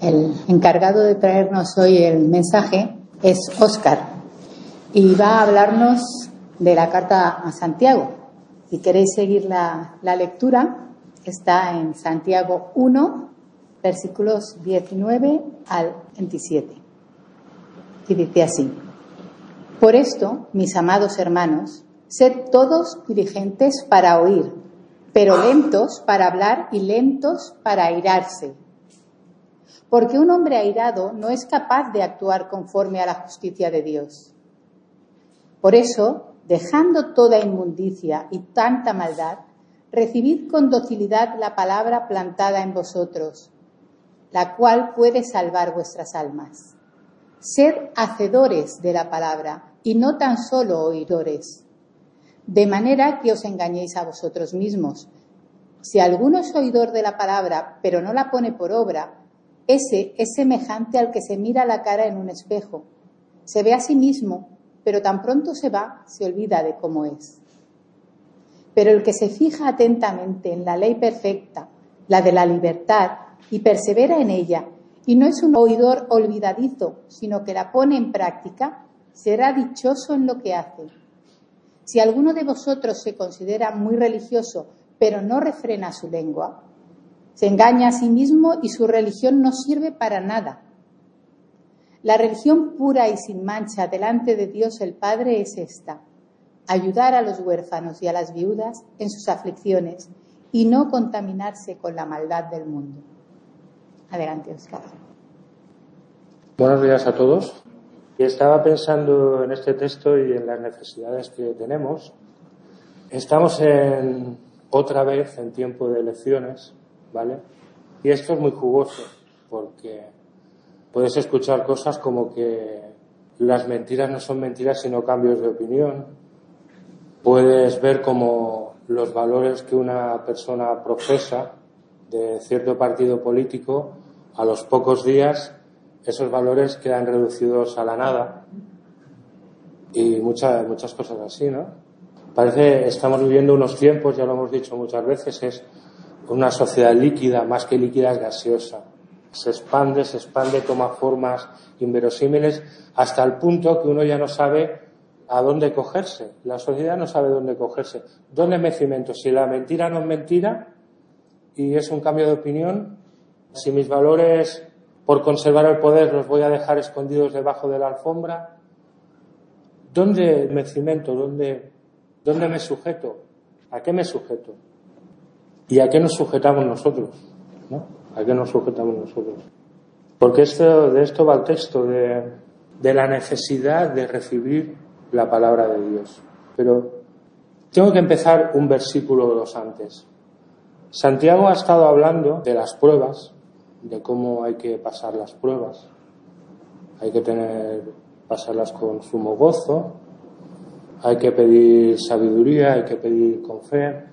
El encargado de traernos hoy el mensaje es Óscar y va a hablarnos de la carta a Santiago. Si queréis seguir la, la lectura, está en Santiago 1, versículos 19 al 27. Y dice así, Por esto, mis amados hermanos, sed todos diligentes para oír, pero lentos para hablar y lentos para airarse. Porque un hombre airado no es capaz de actuar conforme a la justicia de Dios. Por eso, dejando toda inmundicia y tanta maldad, recibid con docilidad la palabra plantada en vosotros, la cual puede salvar vuestras almas. Sed hacedores de la palabra y no tan solo oidores, de manera que os engañéis a vosotros mismos. Si alguno es oidor de la palabra, pero no la pone por obra, ese es semejante al que se mira la cara en un espejo. Se ve a sí mismo, pero tan pronto se va, se olvida de cómo es. Pero el que se fija atentamente en la ley perfecta, la de la libertad, y persevera en ella, y no es un oidor olvidadizo, sino que la pone en práctica, será dichoso en lo que hace. Si alguno de vosotros se considera muy religioso, pero no refrena su lengua, se engaña a sí mismo y su religión no sirve para nada. La religión pura y sin mancha delante de Dios el Padre es esta, ayudar a los huérfanos y a las viudas en sus aflicciones y no contaminarse con la maldad del mundo. Adelante, Oscar. Buenos días a todos. Estaba pensando en este texto y en las necesidades que tenemos. Estamos en, otra vez en tiempo de elecciones, ¿vale? Y esto es muy jugoso porque puedes escuchar cosas como que las mentiras no son mentiras sino cambios de opinión. Puedes ver como los valores que una persona profesa de cierto partido político, a los pocos días esos valores quedan reducidos a la nada y muchas, muchas cosas así, ¿no? Parece estamos viviendo unos tiempos, ya lo hemos dicho muchas veces, es una sociedad líquida, más que líquida es gaseosa. Se expande, se expande, toma formas inverosímiles hasta el punto que uno ya no sabe a dónde cogerse. La sociedad no sabe dónde cogerse. ¿Dónde me cimento? Si la mentira no es mentira y es un cambio de opinión, si mis valores por conservar el poder los voy a dejar escondidos debajo de la alfombra. ¿Dónde me cimento? ¿Dónde, dónde me sujeto? ¿A qué me sujeto? ¿Y a qué nos sujetamos nosotros? ¿no? ¿A qué nos sujetamos nosotros? Porque esto, de esto va el texto, de, de la necesidad de recibir la palabra de Dios. Pero tengo que empezar un versículo o dos antes. Santiago ha estado hablando de las pruebas, de cómo hay que pasar las pruebas. Hay que tener, pasarlas con sumo gozo, hay que pedir sabiduría, hay que pedir con fe.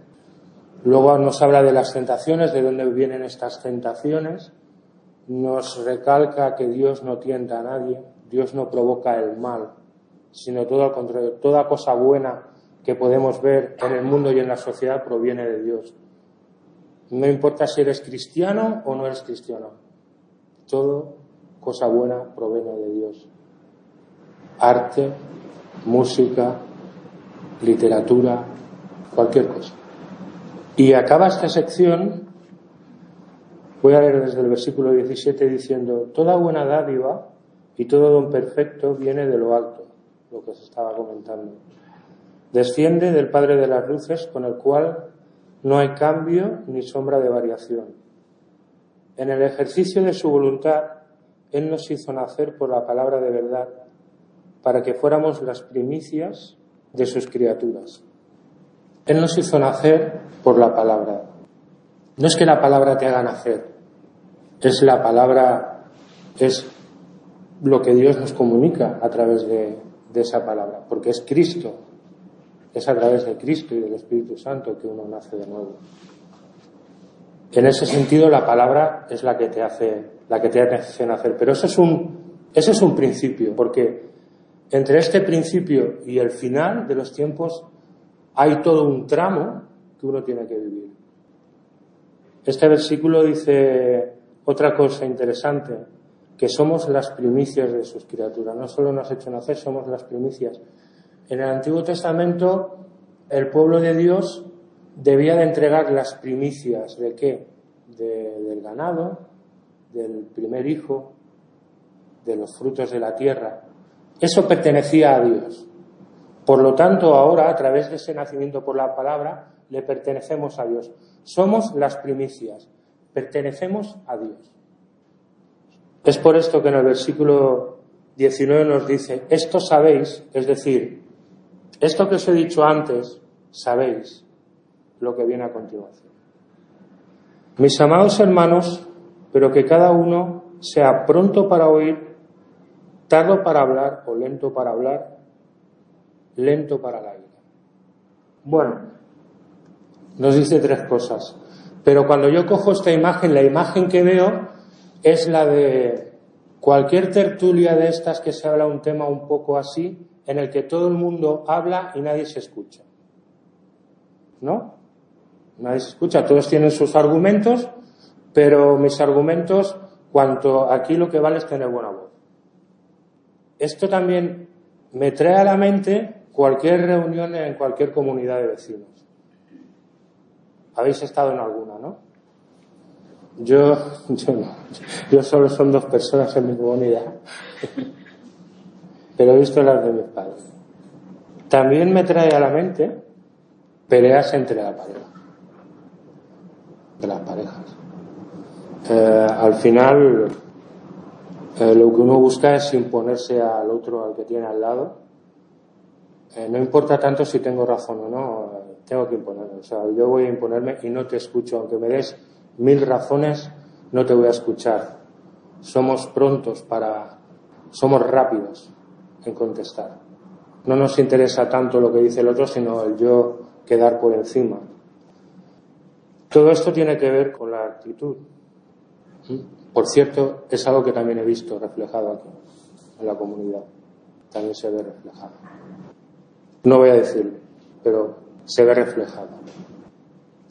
Luego nos habla de las tentaciones, de dónde vienen estas tentaciones. Nos recalca que Dios no tienta a nadie, Dios no provoca el mal, sino todo al contrario, toda cosa buena que podemos ver en el mundo y en la sociedad proviene de Dios. No importa si eres cristiano o no eres cristiano. Todo cosa buena proviene de Dios. Arte, música, literatura, cualquier cosa. Y acaba esta sección, voy a leer desde el versículo 17 diciendo, toda buena dádiva y todo don perfecto viene de lo alto, lo que se estaba comentando. Desciende del Padre de las Luces, con el cual no hay cambio ni sombra de variación. En el ejercicio de su voluntad, Él nos hizo nacer por la palabra de verdad, para que fuéramos las primicias de sus criaturas. Él nos hizo nacer por la palabra. No es que la palabra te haga nacer, es la palabra, es lo que Dios nos comunica a través de, esa palabra, porque es Cristo es a través de Cristo y del Espíritu Santo que uno nace de nuevo. En ese sentido, la palabra es la que te hace, la que te hace nacer. Pero ese es un, ese es un principio, porque entre este principio y el final de los tiempos hay todo un tramo que uno tiene que vivir. Este versículo dice, otra cosa interesante, que somos las primicias de sus criaturas. No solo nos ha hecho nacer, somos las primicias. En el Antiguo Testamento, el pueblo de Dios debía de entregar las primicias de qué? del ganado, del primer hijo, de los frutos de la tierra. Eso pertenecía a Dios. Por lo tanto, ahora, a través de ese nacimiento por la palabra, le pertenecemos a Dios. Somos las primicias, pertenecemos a Dios. Es por esto que en el versículo 19 nos dice, esto sabéis, es decir, esto que os he dicho antes, sabéis lo que viene a continuación. Mis amados hermanos, pero que cada uno sea pronto para oír, tardo para hablar o lento para hablar, lento para la ira. Bueno, nos dice tres cosas. Pero cuando yo cojo esta imagen, la imagen que veo es la de cualquier tertulia de estas que se habla un tema un poco así, en el que todo el mundo habla y nadie se escucha. ¿No? Nadie se escucha, todos tienen sus argumentos, pero mis argumentos, cuanto aquí lo que vale es tener buena voz. Esto también me trae a la mente cualquier reunión en cualquier comunidad de vecinos. Habéis estado en alguna, ¿no? Yo, yo, yo solo son dos personas en mi comunidad, pero he visto las de mis padres. También me trae a la mente peleas entre la pareja, de las parejas. Eh, al final, eh, lo que uno busca es imponerse al otro, al que tiene al lado. Eh, no importa tanto si tengo razón o no, tengo que imponerme. O sea, yo voy a imponerme y no te escucho, aunque me des mil razones, no te voy a escuchar. Somos prontos para, somos rápidos en contestar. No nos interesa tanto lo que dice el otro, sino el yo quedar por encima. Todo esto tiene que ver con la actitud. Por cierto, es algo que también he visto reflejado aquí, en la comunidad. También se ve reflejado. No voy a decirlo, pero se ve reflejado.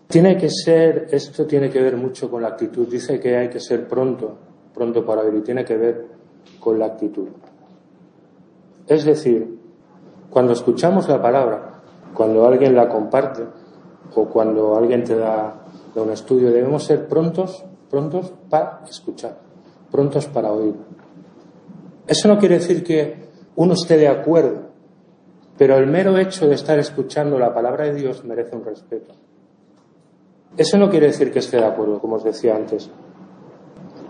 Tiene que ser, esto tiene que ver mucho con la actitud. Dice que hay que ser pronto, pronto para oír, y tiene que ver con la actitud. Es decir, cuando escuchamos la palabra, cuando alguien la comparte o cuando alguien te da, un estudio, debemos ser prontos, prontos para escuchar, prontos para oír. Eso no quiere decir que uno esté de acuerdo, pero el mero hecho de estar escuchando la palabra de Dios merece un respeto. Eso no quiere decir que esté de acuerdo, como os decía antes.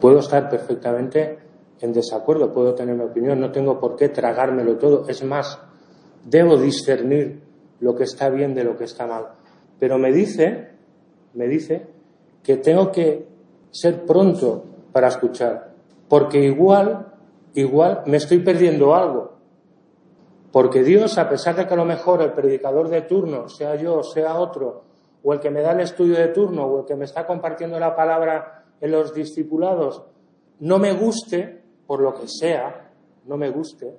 Puedo estar perfectamente en desacuerdo, puedo tener mi opinión, no tengo por qué tragármelo todo. Es más, debo discernir lo que está bien de lo que está mal. Pero me dice, me dice que tengo que ser pronto para escuchar, porque igual, igual me estoy perdiendo algo. Porque Dios, a pesar de que a lo mejor el predicador de turno, sea yo, sea otro, o el que me da el estudio de turno, o el que me está compartiendo la palabra en los discipulados, no me guste, por lo que sea, no me guste,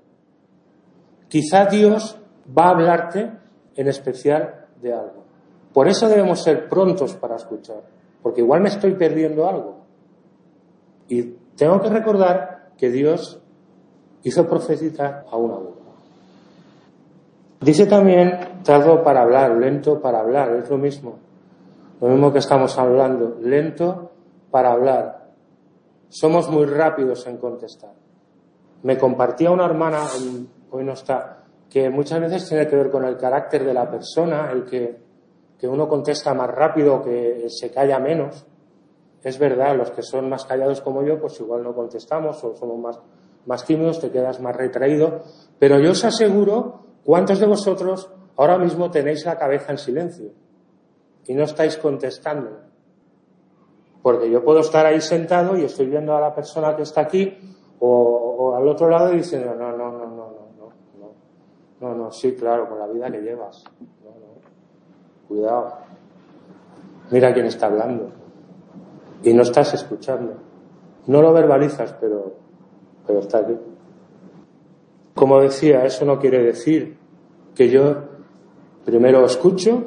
quizá Dios va a hablarte en especial de algo. Por eso debemos ser prontos para escuchar, porque igual me estoy perdiendo algo. Y tengo que recordar que Dios hizo profetizar a una voz. Dice también tardo para hablar, lento para hablar, es lo mismo. Lo mismo que estamos hablando, lento para hablar. Somos muy rápidos en contestar. Me compartía una hermana, hoy no está, que muchas veces tiene que ver con el carácter de la persona, el que, que uno contesta más rápido, que se calla menos. Es verdad, los que son más callados como yo, pues igual no contestamos o somos más, más tímidos, te quedas más retraído. Pero yo os aseguro, ¿cuántos de vosotros ahora mismo tenéis la cabeza en silencio y no estáis contestando? Porque yo puedo estar ahí sentado y estoy viendo a la persona que está aquí o, al otro lado y diciendo, no, no, no, no, no, no, sí, claro, con la vida que llevas. No, no. Cuidado. Mira quién está hablando. Y no estás escuchando. No lo verbalizas, pero, pero está aquí. Como decía, eso no quiere decir que yo primero escucho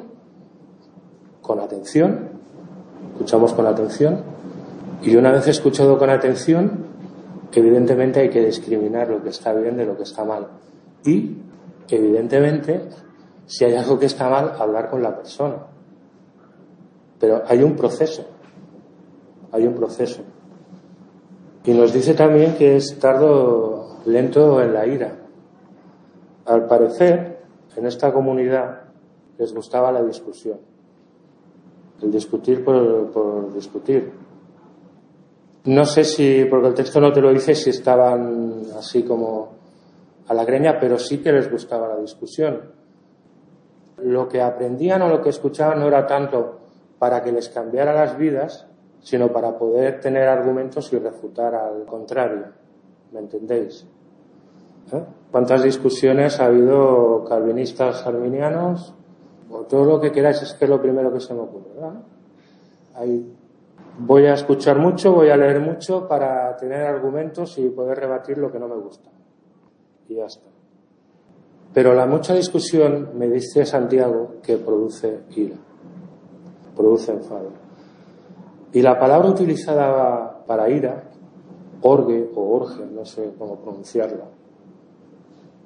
con atención, escuchamos con atención, Y una vez escuchado con atención, evidentemente hay que discriminar lo que está bien de lo que está mal. Y, evidentemente, si hay algo que está mal, hablar con la persona. Pero hay un proceso. Hay un proceso. Y nos dice también que es tardo, lento en la ira. Al parecer, en esta comunidad les gustaba la discusión. El discutir por, discutir. No sé si, porque el texto no te lo dice, si estaban así como a la greña, pero sí que les gustaba la discusión. Lo que aprendían o lo que escuchaban no era tanto para que les cambiara las vidas, sino para poder tener argumentos y refutar al contrario. ¿Me entendéis? ¿Eh? ¿Cuántas discusiones ha habido calvinistas arminianos? O todo lo que queráis es que es lo primero que se me ocurre. Ahí voy a escuchar mucho, voy a leer mucho para tener argumentos y poder rebatir lo que no me gusta. Y ya está. Pero la mucha discusión, me dice Santiago, que produce ira, produce enfado. Y la palabra utilizada para ira, orgue o orge, no sé cómo pronunciarla,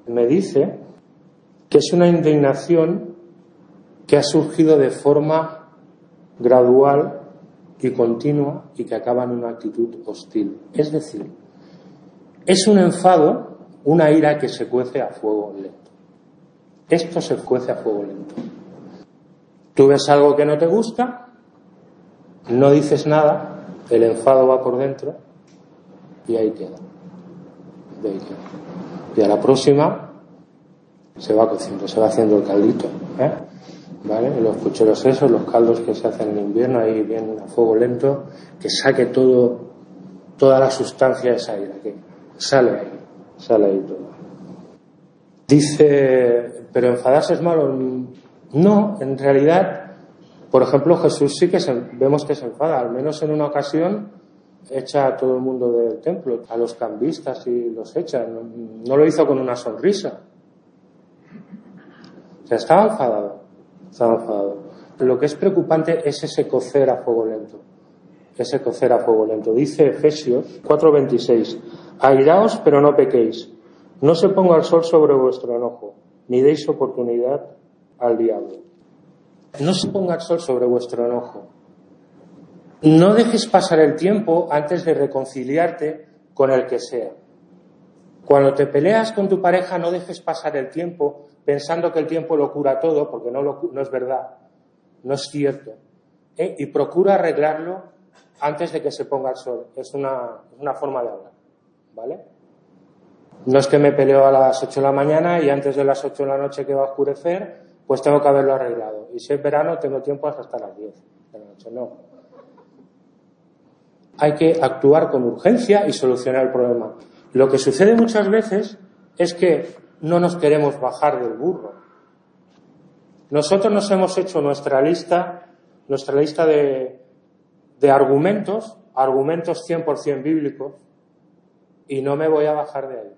me dice que es una indignación que ha surgido de forma gradual y continua y que acaba en una actitud hostil. Es decir, es un enfado, una ira que se cuece a fuego lento. Esto se cuece a fuego lento. Tú ves algo que no te gusta, no dices nada, el enfado va por dentro y ahí queda. Y a la próxima se va cociendo, se va haciendo el caldito. ¿eh? ¿Vale? Los pucheros esos, los caldos que se hacen en invierno, ahí bien a fuego lento, que saque todo, toda la sustancia de esa ira, que sale ahí, sale ahí todo. Dice, pero enfadarse es malo. No, en realidad por ejemplo, Jesús sí que se, vemos que se enfada, al menos en una ocasión echa a todo el mundo del templo, a los cambistas y los echa. No, lo hizo con una sonrisa. O sea, estaba enfadado, estaba enfadado. Lo que es preocupante es ese cocer a fuego lento. Ese cocer a fuego lento. Dice Efesios 4:26, airaos pero no pequéis. No se ponga el sol sobre vuestro enojo, ni deis oportunidad al diablo. No se ponga el sol sobre vuestro enojo. No dejes pasar el tiempo antes de reconciliarte con el que sea. Cuando te peleas con tu pareja, no dejes pasar el tiempo pensando que el tiempo lo cura todo, porque no, no es verdad, no es cierto. ¿eh? Y procura arreglarlo antes de que se ponga el sol. Es una, es una forma de hablar. ¿Vale? No es que me peleo a las 8 de la mañana y antes de las 8 de la noche que va a oscurecer pues tengo que haberlo arreglado. Y si es verano, tengo tiempo hasta las 10 de la noche. No. Hay que actuar con urgencia y solucionar el problema. Lo que sucede muchas veces es que no nos queremos bajar del burro. Nosotros nos hemos hecho nuestra lista, nuestra lista de, de argumentos, argumentos 100% bíblicos, y no me voy a bajar de ahí.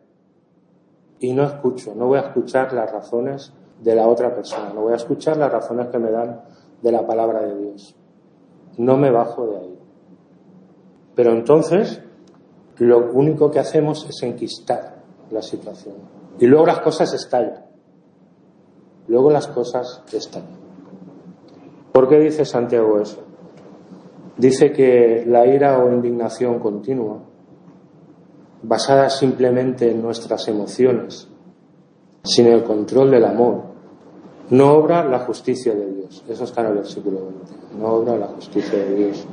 Y no escucho, no voy a escuchar las razones de la otra persona. No voy a escuchar las razones que me dan de la palabra de Dios. No me bajo de ahí. Pero entonces, lo único que hacemos es enquistar la situación. Y luego las cosas estallan. Luego las cosas estallan. ¿Por qué dice Santiago eso? Dice que la ira o indignación continua, basada simplemente en nuestras emociones, sin el control del amor, no obra la justicia de Dios. Eso está en el versículo 20. No obra la justicia de Dios.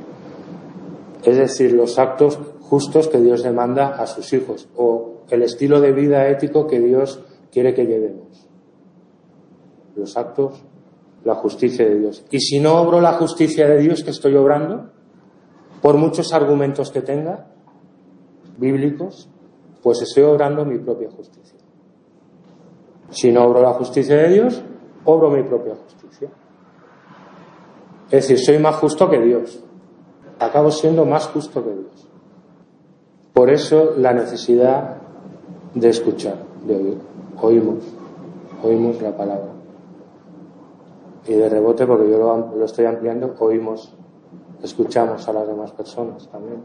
Es decir, los actos justos que Dios demanda a sus hijos o el estilo de vida ético que Dios quiere que llevemos. Los actos, la justicia de Dios. Y si no obro la justicia de Dios que estoy obrando, por muchos argumentos que tenga, bíblicos, pues estoy obrando mi propia justicia. Si no obro la justicia de Dios, obro mi propia justicia. Es decir, soy más justo que Dios. Acabo siendo más justo que Dios. Por eso la necesidad de escuchar, de oír. Oímos, oímos la palabra. Y de rebote, porque yo lo, lo estoy ampliando, oímos escuchamos a las demás personas también,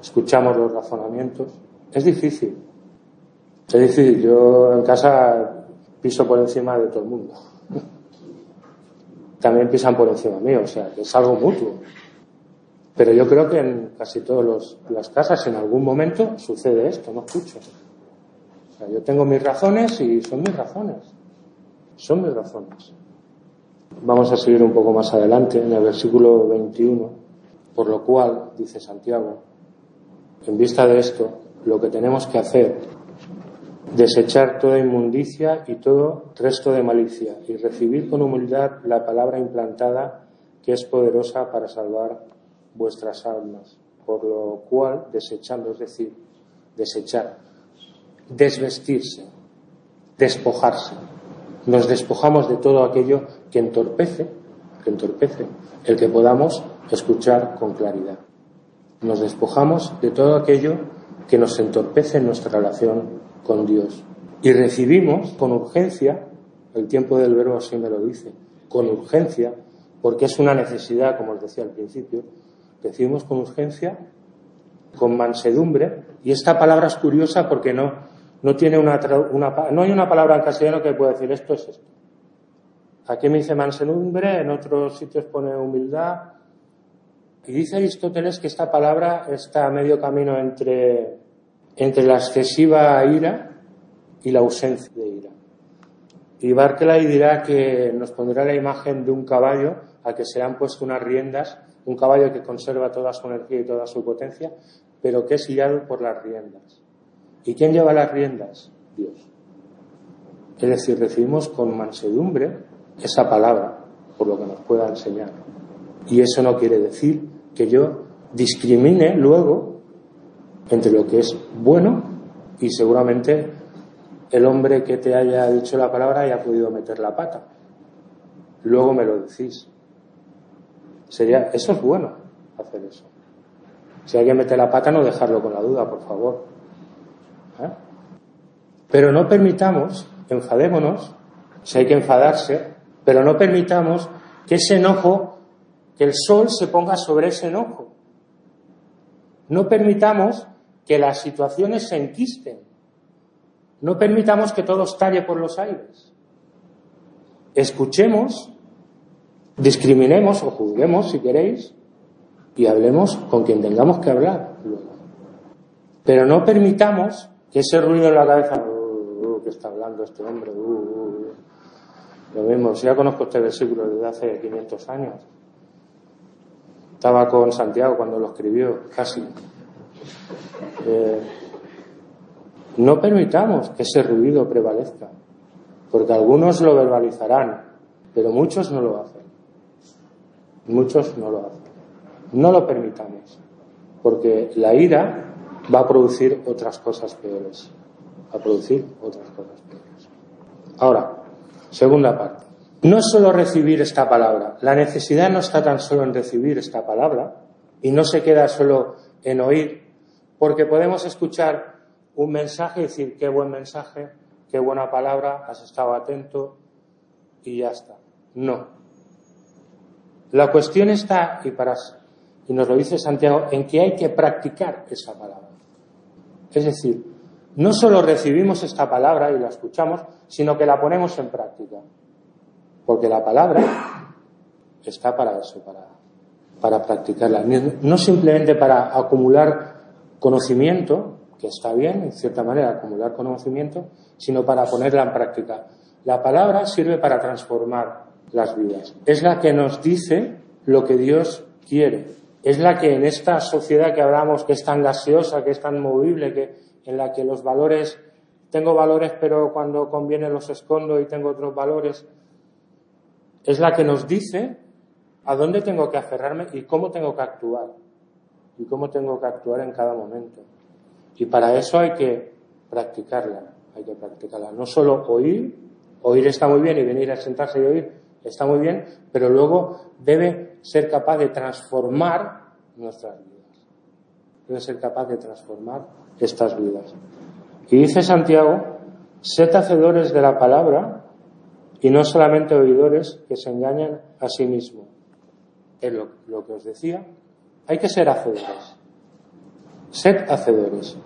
escuchamos los razonamientos. Es difícil, es difícil. Yo en casa piso por encima de todo el mundo. También pisan por encima mío, o sea, es algo mutuo. Pero yo creo que en casi todas las casas en algún momento sucede esto, no escucho. O sea, yo tengo mis razones y son mis razones. Son mis razones. Vamos a seguir un poco más adelante en el versículo 21, por lo cual, dice Santiago, en vista de esto, lo que tenemos que hacer, desechar toda inmundicia y todo resto de malicia y recibir con humildad la palabra implantada que es poderosa para salvar vuestras almas, por lo cual desechando, es decir, desechar, desvestirse, despojarse. Nos despojamos de todo aquello que entorpece, que entorpece el que podamos escuchar con claridad. Nos despojamos de todo aquello que nos entorpece en nuestra relación con Dios. Y recibimos con urgencia, el tiempo del verbo así me lo dice, con urgencia, porque es una necesidad, como os decía al principio, Decimos con urgencia, con mansedumbre, y esta palabra es curiosa porque no, no tiene una, no hay una palabra en castellano que pueda decir esto es esto. Aquí me dice mansedumbre, en otros sitios pone humildad. Y dice Aristóteles que esta palabra está a medio camino entre, entre la excesiva ira y la ausencia de ira. Y Barclay dirá que nos pondrá la imagen de un caballo a que se han puesto unas riendas un caballo que conserva toda su energía y toda su potencia, pero que es guiado por las riendas. ¿Y quién lleva las riendas? Dios. Es decir, recibimos con mansedumbre esa palabra, por lo que nos pueda enseñar. Y eso no quiere decir que yo discrimine luego entre lo que es bueno y seguramente el hombre que te haya dicho la palabra haya podido meter la pata. Luego me lo decís. Sería, eso es bueno, hacer eso. Si alguien mete la pata, no dejarlo con la duda, por favor. ¿Eh? Pero no permitamos, enfadémonos, si hay que enfadarse, pero no permitamos que ese enojo, que el sol se ponga sobre ese enojo. No permitamos que las situaciones se enquisten. No permitamos que todo estalle por los aires. Escuchemos discriminemos o juzguemos, si queréis, y hablemos con quien tengamos que hablar luego. Pero no permitamos que ese ruido en la cabeza, uh, uh, que está hablando este hombre, uh, lo mismo, si ya conozco este versículo desde hace 500 años. Estaba con Santiago cuando lo escribió, casi. Eh, no permitamos que ese ruido prevalezca, porque algunos lo verbalizarán, pero muchos no lo hacen. Muchos no lo hacen. No lo permitamos, porque la ira va a producir otras cosas peores. Va a producir otras cosas peores. Ahora, segunda parte. No es solo recibir esta palabra. La necesidad no está tan solo en recibir esta palabra y no se queda solo en oír, porque podemos escuchar un mensaje y decir qué buen mensaje, qué buena palabra, has estado atento y ya está. No. La cuestión está, y, para, y nos lo dice Santiago, en que hay que practicar esa palabra. Es decir, no solo recibimos esta palabra y la escuchamos, sino que la ponemos en práctica. Porque la palabra está para eso, para, para practicarla. No simplemente para acumular conocimiento, que está bien, en cierta manera, acumular conocimiento, sino para ponerla en práctica. La palabra sirve para transformar, las vidas. Es la que nos dice lo que Dios quiere. Es la que en esta sociedad que hablamos, que es tan gaseosa, que es tan movible, que, en la que los valores, tengo valores pero cuando conviene los escondo y tengo otros valores, es la que nos dice a dónde tengo que aferrarme y cómo tengo que actuar. Y cómo tengo que actuar en cada momento. Y para eso hay que practicarla, hay que practicarla. No solo oír, oír está muy bien y venir a sentarse y oír, está muy bien, pero luego debe ser capaz de transformar nuestras vidas. Debe ser capaz de transformar estas vidas. Y dice Santiago, sed hacedores de la palabra y no solamente oidores que se engañan a sí mismos. es lo, lo que os decía, hay que ser hacedores. Sed hacedores.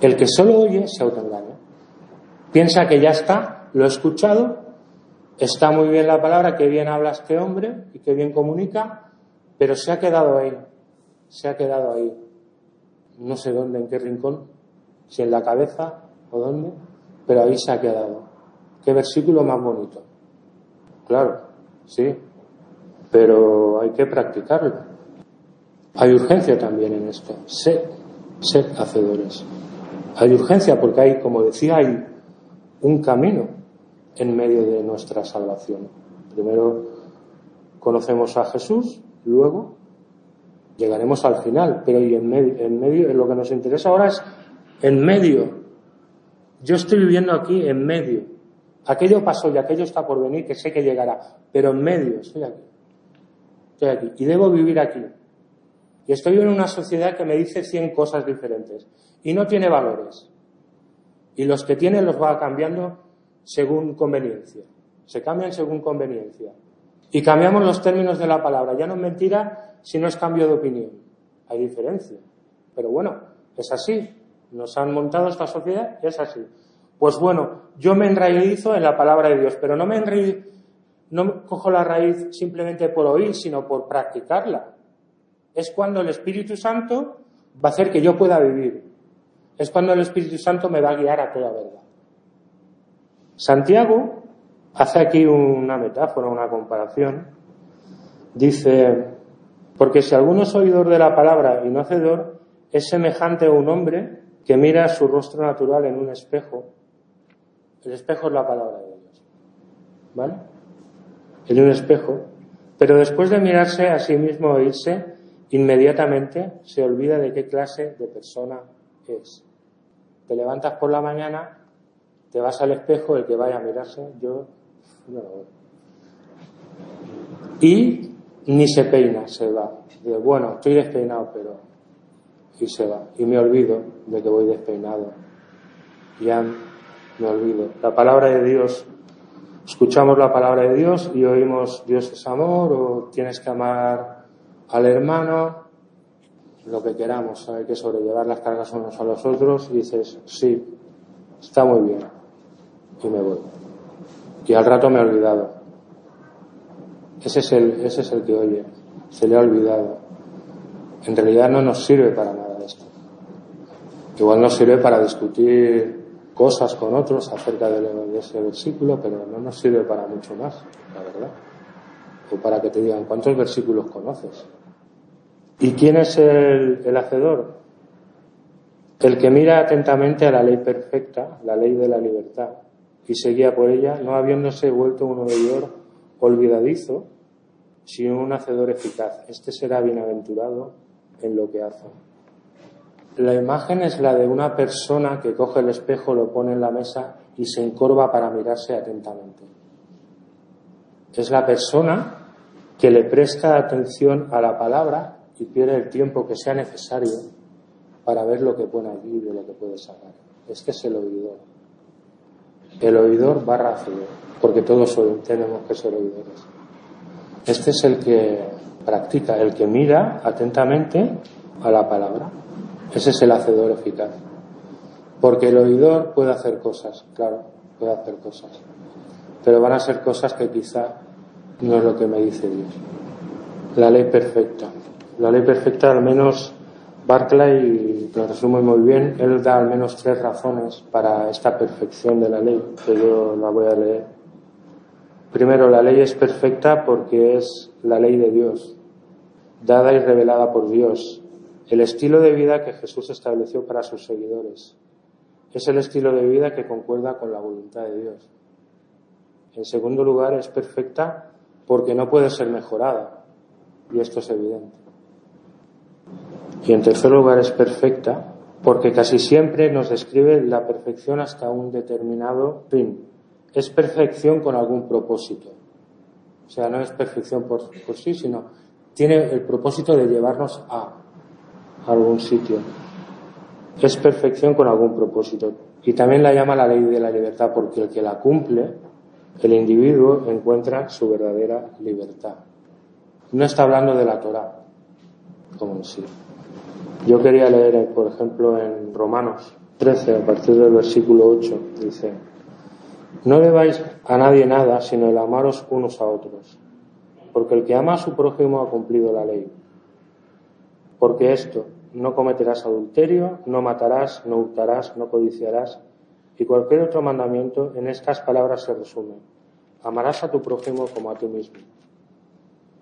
El que solo oye se autoengaña. Piensa que ya está, lo he escuchado, está muy bien la palabra, que bien habla este hombre y que bien comunica, pero se ha quedado ahí, se ha quedado ahí. No sé dónde, en qué rincón, si en la cabeza o dónde, pero ahí se ha quedado. Qué versículo más bonito. Claro, sí, pero hay que practicarlo. Hay urgencia también en esto. Sed, sed hacedores. Hay urgencia porque hay, como decía, hay un camino en medio de nuestra salvación. Primero conocemos a Jesús, luego llegaremos al final, pero y en medio, en medio, lo que nos interesa ahora es en medio. Yo estoy viviendo aquí en medio. Aquello pasó y aquello está por venir, que sé que llegará, pero en medio, estoy aquí. Estoy aquí. Y debo vivir aquí. Y estoy en una sociedad que me dice cien cosas diferentes y no tiene valores. Y los que tiene los va cambiando según conveniencia. Se cambian según conveniencia. Y cambiamos los términos de la palabra. Ya no es mentira si no es cambio de opinión. Hay diferencia. Pero bueno, es así. Nos han montado esta sociedad, es así. Pues bueno, yo me enraizo en la palabra de Dios, pero no me enraizo, no cojo la raíz simplemente por oír, sino por practicarla. Es cuando el Espíritu Santo va a hacer que yo pueda vivir. Es cuando el Espíritu Santo me va a guiar a toda verdad. Santiago hace aquí una metáfora, una comparación. Dice, porque si alguno es oidor de la palabra y no hacedor, es semejante a un hombre que mira su rostro natural en un espejo. El espejo es la palabra de Dios. ¿Vale? En un espejo. Pero después de mirarse a sí mismo e irse, inmediatamente se olvida de qué clase de persona es. Te levantas por la mañana, te vas al espejo, el que vaya a mirarse, yo no Y ni se peina, se va. bueno, estoy despeinado, pero. Y se va. Y me olvido de que voy despeinado. Ya me olvido. La palabra de Dios, escuchamos la palabra de Dios y oímos Dios es amor o tienes que amar al hermano, lo que queramos, hay que sobrellevar las cargas unos a los otros y dices, sí, está muy bien. Y me voy. Y al rato me he olvidado. Ese es el, ese es el que oye. Se le ha olvidado. En realidad no nos sirve para nada esto. Igual nos sirve para discutir cosas con otros acerca de, ese versículo, pero no nos sirve para mucho más, la verdad. O para que te digan cuántos versículos conoces. ¿Y quién es el, hacedor? El que mira atentamente a la ley perfecta, la ley de la libertad, y seguía por ella, no habiéndose vuelto un oidor olvidadizo, sino un hacedor eficaz. Este será bienaventurado en lo que hace. La imagen es la de una persona que coge el espejo, lo pone en la mesa y se encorva para mirarse atentamente. Es la persona que le presta atención a la palabra y pierde el tiempo que sea necesario para ver lo que pone allí y lo que puede sacar. Este es el oidor. El oidor barra hacedor, porque todos tenemos que ser oidores. Este es el que practica, el que mira atentamente a la palabra. Ese es el hacedor eficaz. Porque el oidor puede hacer cosas, claro, puede hacer cosas. Pero van a ser cosas que quizá no es lo que me dice Dios. La ley perfecta. La ley perfecta, al menos Barclay lo resume muy bien. Él da al menos tres razones para esta perfección de la ley, que yo la voy a leer. Primero, la ley es perfecta porque es la ley de Dios, dada y revelada por Dios, el estilo de vida que Jesús estableció para sus seguidores. Es el estilo de vida que concuerda con la voluntad de Dios. En segundo lugar, es perfecta porque no puede ser mejorada, y esto es evidente. Y en tercer lugar, es perfecta porque casi siempre nos describe la perfección hasta un determinado fin. Es perfección con algún propósito. O sea, no es perfección por, sí, sino tiene el propósito de llevarnos a algún sitio. Es perfección con algún propósito. Y también la llama la ley de la libertad, porque el que la cumple, el individuo, encuentra su verdadera libertad. no está hablando de la Torah, como en sí. Yo quería leer, por ejemplo, en Romanos 13, a partir del versículo 8, dice, no debáis a nadie nada, sino el amaros unos a otros, porque el que ama a su prójimo ha cumplido la ley. Porque esto, no cometerás adulterio, no matarás, no hurtarás, no codiciarás, y cualquier otro mandamiento en estas palabras se resume. Amarás a tu prójimo como a ti mismo.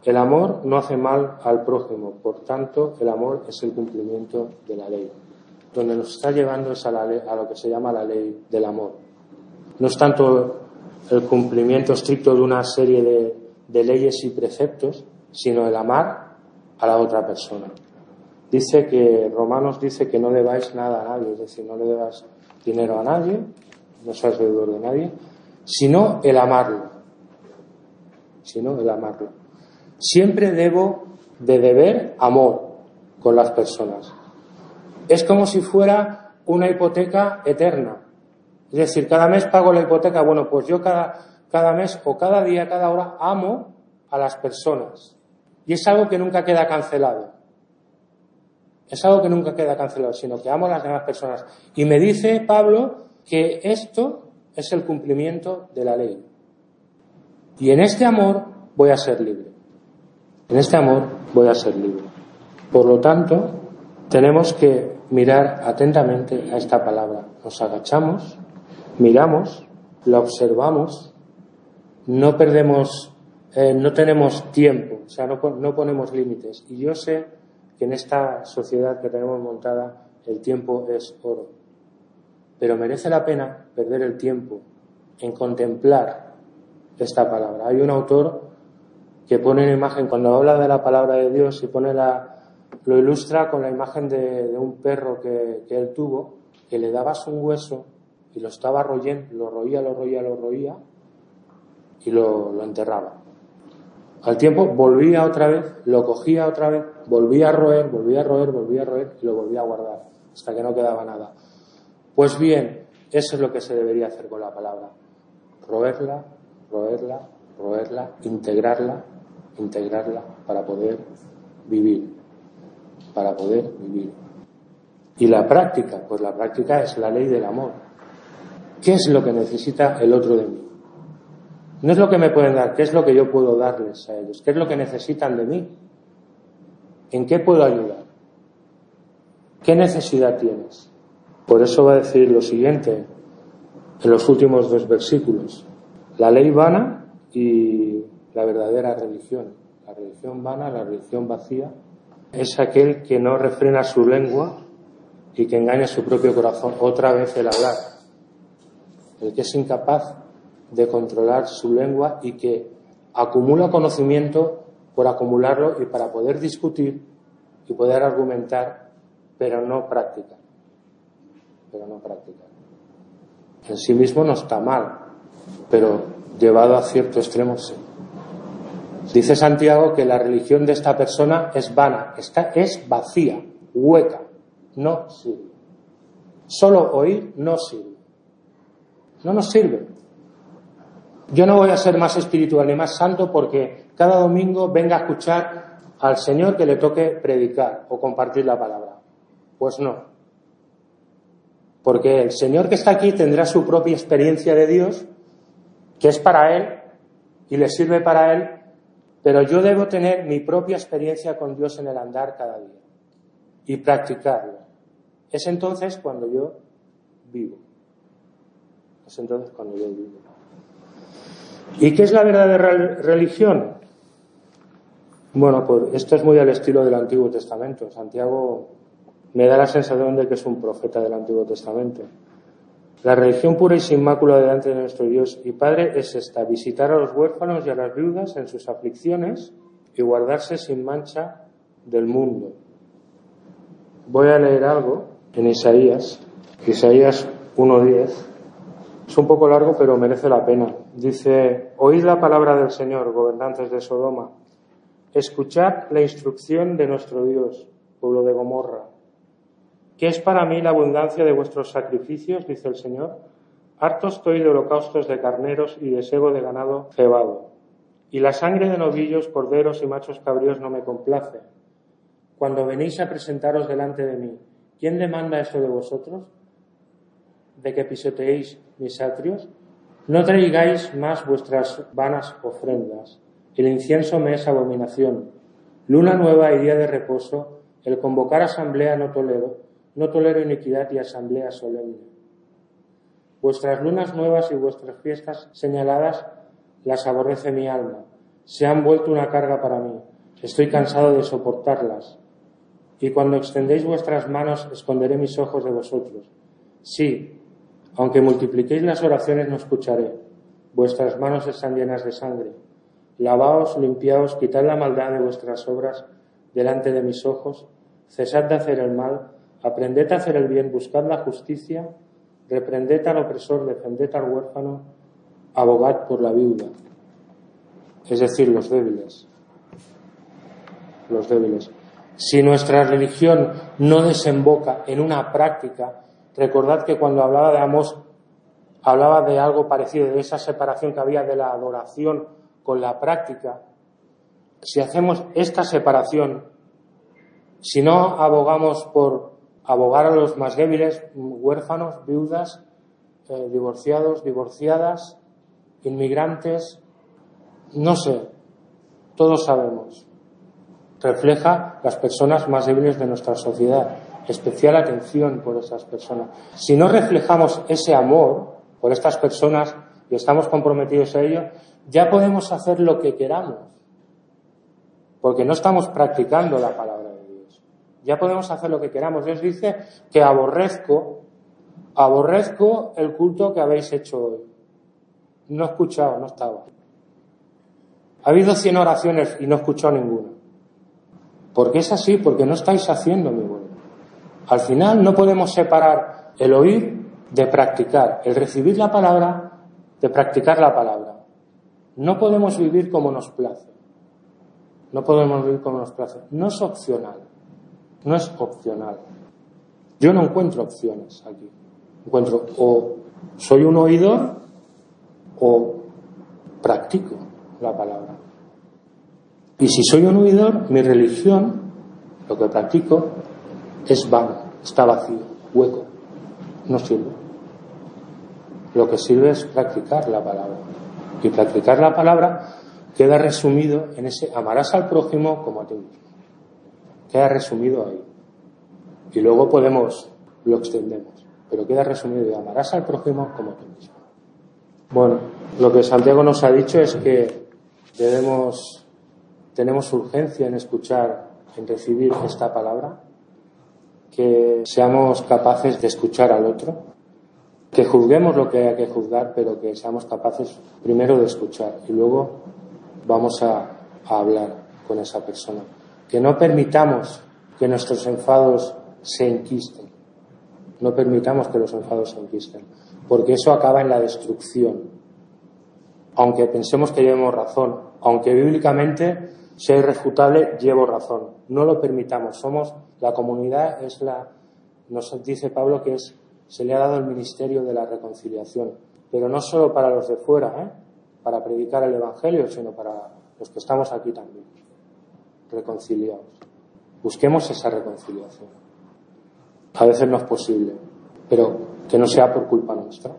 El amor no hace mal al prójimo, por tanto, el amor es el cumplimiento de la ley. Donde nos está llevando es a, a lo que se llama la ley del amor. No es tanto el cumplimiento estricto de una serie de, de leyes y preceptos, sino el amar a la otra persona. Dice que, Romanos dice que no debáis nada a nadie, es decir, no le debas dinero a nadie, no seas deudor de nadie, sino el amarlo. Sino el amarlo. Siempre debo de deber amor con las personas. Es como si fuera una hipoteca eterna. Es decir, cada mes pago la hipoteca. Bueno, pues yo cada, cada mes o cada día, cada hora amo a las personas. Y es algo que nunca queda cancelado. Es algo que nunca queda cancelado, sino que amo a las demás personas. Y me dice Pablo que esto es el cumplimiento de la ley. Y en este amor voy a ser libre. En este amor voy a ser libre. Por lo tanto, tenemos que mirar atentamente a esta palabra. Nos agachamos, miramos, la observamos, no perdemos, eh, no tenemos tiempo, o sea, no, no ponemos límites. Y yo sé que en esta sociedad que tenemos montada el tiempo es oro. Pero merece la pena perder el tiempo en contemplar esta palabra. Hay un autor que pone una imagen, cuando habla de la palabra de Dios y pone la, lo ilustra con la imagen de, un perro que, él tuvo, que le dabas un hueso y lo estaba royendo, lo roía, lo roía, lo roía y lo, lo enterraba. Al tiempo volvía otra vez, lo cogía otra vez, volvía a roer, volvía a roer, volvía a roer y lo volvía a guardar hasta que no quedaba nada. Pues bien, eso es lo que se debería hacer con la palabra. Roerla, roerla, roerla, integrarla, integrarla para poder vivir, para poder vivir. Y la práctica, pues la práctica es la ley del amor. ¿Qué es lo que necesita el otro de mí? No es lo que me pueden dar, ¿qué es lo que yo puedo darles a ellos? ¿Qué es lo que necesitan de mí? ¿En qué puedo ayudar? ¿Qué necesidad tienes? Por eso va a decir lo siguiente en los últimos dos versículos. La ley vana y la verdadera religión. La religión vana, la religión vacía, es aquel que no refrena su lengua y que engaña su propio corazón. Otra vez el hablar. El que es incapaz de controlar su lengua y que acumula conocimiento por acumularlo y para poder discutir y poder argumentar, pero no practicar. Pero no practicar. En sí mismo no está mal, pero llevado a cierto extremo sí. Dice Santiago que la religión de esta persona es vana, está, es vacía, hueca, no sirve. Solo oír no sirve. No nos sirve. Yo no voy a ser más espiritual ni más santo porque cada domingo venga a escuchar al Señor que le toque predicar o compartir la palabra. Pues no. Porque el Señor que está aquí tendrá su propia experiencia de Dios, que es para Él y le sirve para Él, pero yo debo tener mi propia experiencia con Dios en el andar cada día y practicarlo. Es entonces cuando yo vivo. Es entonces cuando yo vivo. ¿Y qué es la verdadera religión? Bueno, pues esto es muy al estilo del Antiguo Testamento. Santiago me da la sensación de que es un profeta del Antiguo Testamento. La religión pura y sin mácula delante de nuestro Dios y Padre es esta, visitar a los huérfanos y a las viudas en sus aflicciones y guardarse sin mancha del mundo. Voy a leer algo en Isaías, Isaías 1.10. Es un poco largo, pero merece la pena. Dice, oíd la palabra del Señor, gobernantes de Sodoma. Escuchad la instrucción de nuestro Dios, pueblo de Gomorra. ¿Qué es para mí la abundancia de vuestros sacrificios? dice el Señor. Harto estoy de holocaustos de carneros y de sebo de ganado cebado. Y la sangre de novillos, corderos y machos cabríos no me complace. Cuando venís a presentaros delante de mí, ¿quién demanda esto de vosotros? ¿De que pisoteéis mis atrios? No traigáis más vuestras vanas ofrendas. El incienso me es abominación. Luna nueva y día de reposo, el convocar asamblea no tolero, no tolero iniquidad y asamblea solemne. Vuestras lunas nuevas y vuestras fiestas señaladas las aborrece mi alma. Se han vuelto una carga para mí. Estoy cansado de soportarlas. Y cuando extendéis vuestras manos, esconderé mis ojos de vosotros. Sí, aunque multipliquéis las oraciones, no escucharé. Vuestras manos están llenas de sangre. Lavaos, limpiaos, quitad la maldad de vuestras obras delante de mis ojos. Cesad de hacer el mal, aprended a hacer el bien, buscad la justicia, reprended al opresor, defended al huérfano, abogad por la viuda, es decir, los débiles. Los débiles. Si nuestra religión no desemboca en una práctica, recordad que cuando hablaba de Amos, hablaba de algo parecido, de esa separación que había de la adoración con la práctica. Si hacemos esta separación, si no abogamos por abogar a los más débiles, huérfanos, viudas, eh, divorciados, divorciadas, inmigrantes, no sé, todos sabemos. Refleja las personas más débiles de nuestra sociedad. Especial atención por esas personas. Si no reflejamos ese amor por estas personas y estamos comprometidos a ello, ya podemos hacer lo que queramos. Porque no estamos practicando la palabra. Ya podemos hacer lo que queramos. Dios dice que aborrezco, aborrezco el culto que habéis hecho hoy. No he escuchado, no estaba. Ha habido cien oraciones y no he escuchado ninguna. ¿Por qué es así? Porque no estáis haciendo mi voluntad. Al final no podemos separar el oír de practicar, el recibir la palabra de practicar la palabra. No podemos vivir como nos place. No podemos vivir como nos place. No es opcional. No es opcional. Yo no encuentro opciones aquí. Encuentro o soy un oidor o practico la palabra. Y si soy un oidor, mi religión, lo que practico, es vano, está vacío, hueco, no sirve. Lo que sirve es practicar la palabra. Y practicar la palabra queda resumido en ese amarás al prójimo como a ti mismo. Queda resumido ahí. Y luego podemos, lo extendemos, pero queda resumido y amarás al prójimo como ti mismo. Bueno, lo que Santiago nos ha dicho es que debemos, tenemos urgencia en escuchar, en recibir esta palabra, que seamos capaces de escuchar al otro, que juzguemos lo que haya que juzgar, pero que seamos capaces primero de escuchar y luego vamos a, a hablar con esa persona. Que no permitamos que nuestros enfados se enquisten. No permitamos que los enfados se enquisten porque eso acaba en la destrucción. Aunque pensemos que llevemos razón, aunque bíblicamente sea irrefutable, llevo razón. No lo permitamos. Somos la comunidad, es la, nos dice Pablo que es, se le ha dado el ministerio de la reconciliación, pero no solo para los de fuera, ¿eh? para predicar el evangelio, sino para los que estamos aquí también. Reconciliados. Busquemos esa reconciliación. A veces no es posible, pero que no sea por culpa nuestra.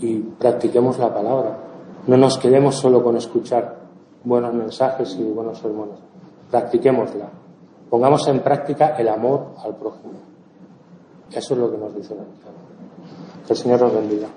Y practiquemos la palabra. No nos quedemos solo con escuchar buenos mensajes y buenos sermones. Practiquémosla. Pongamos en práctica el amor al prójimo. Eso es lo que nos dice la Que el Señor nos bendiga.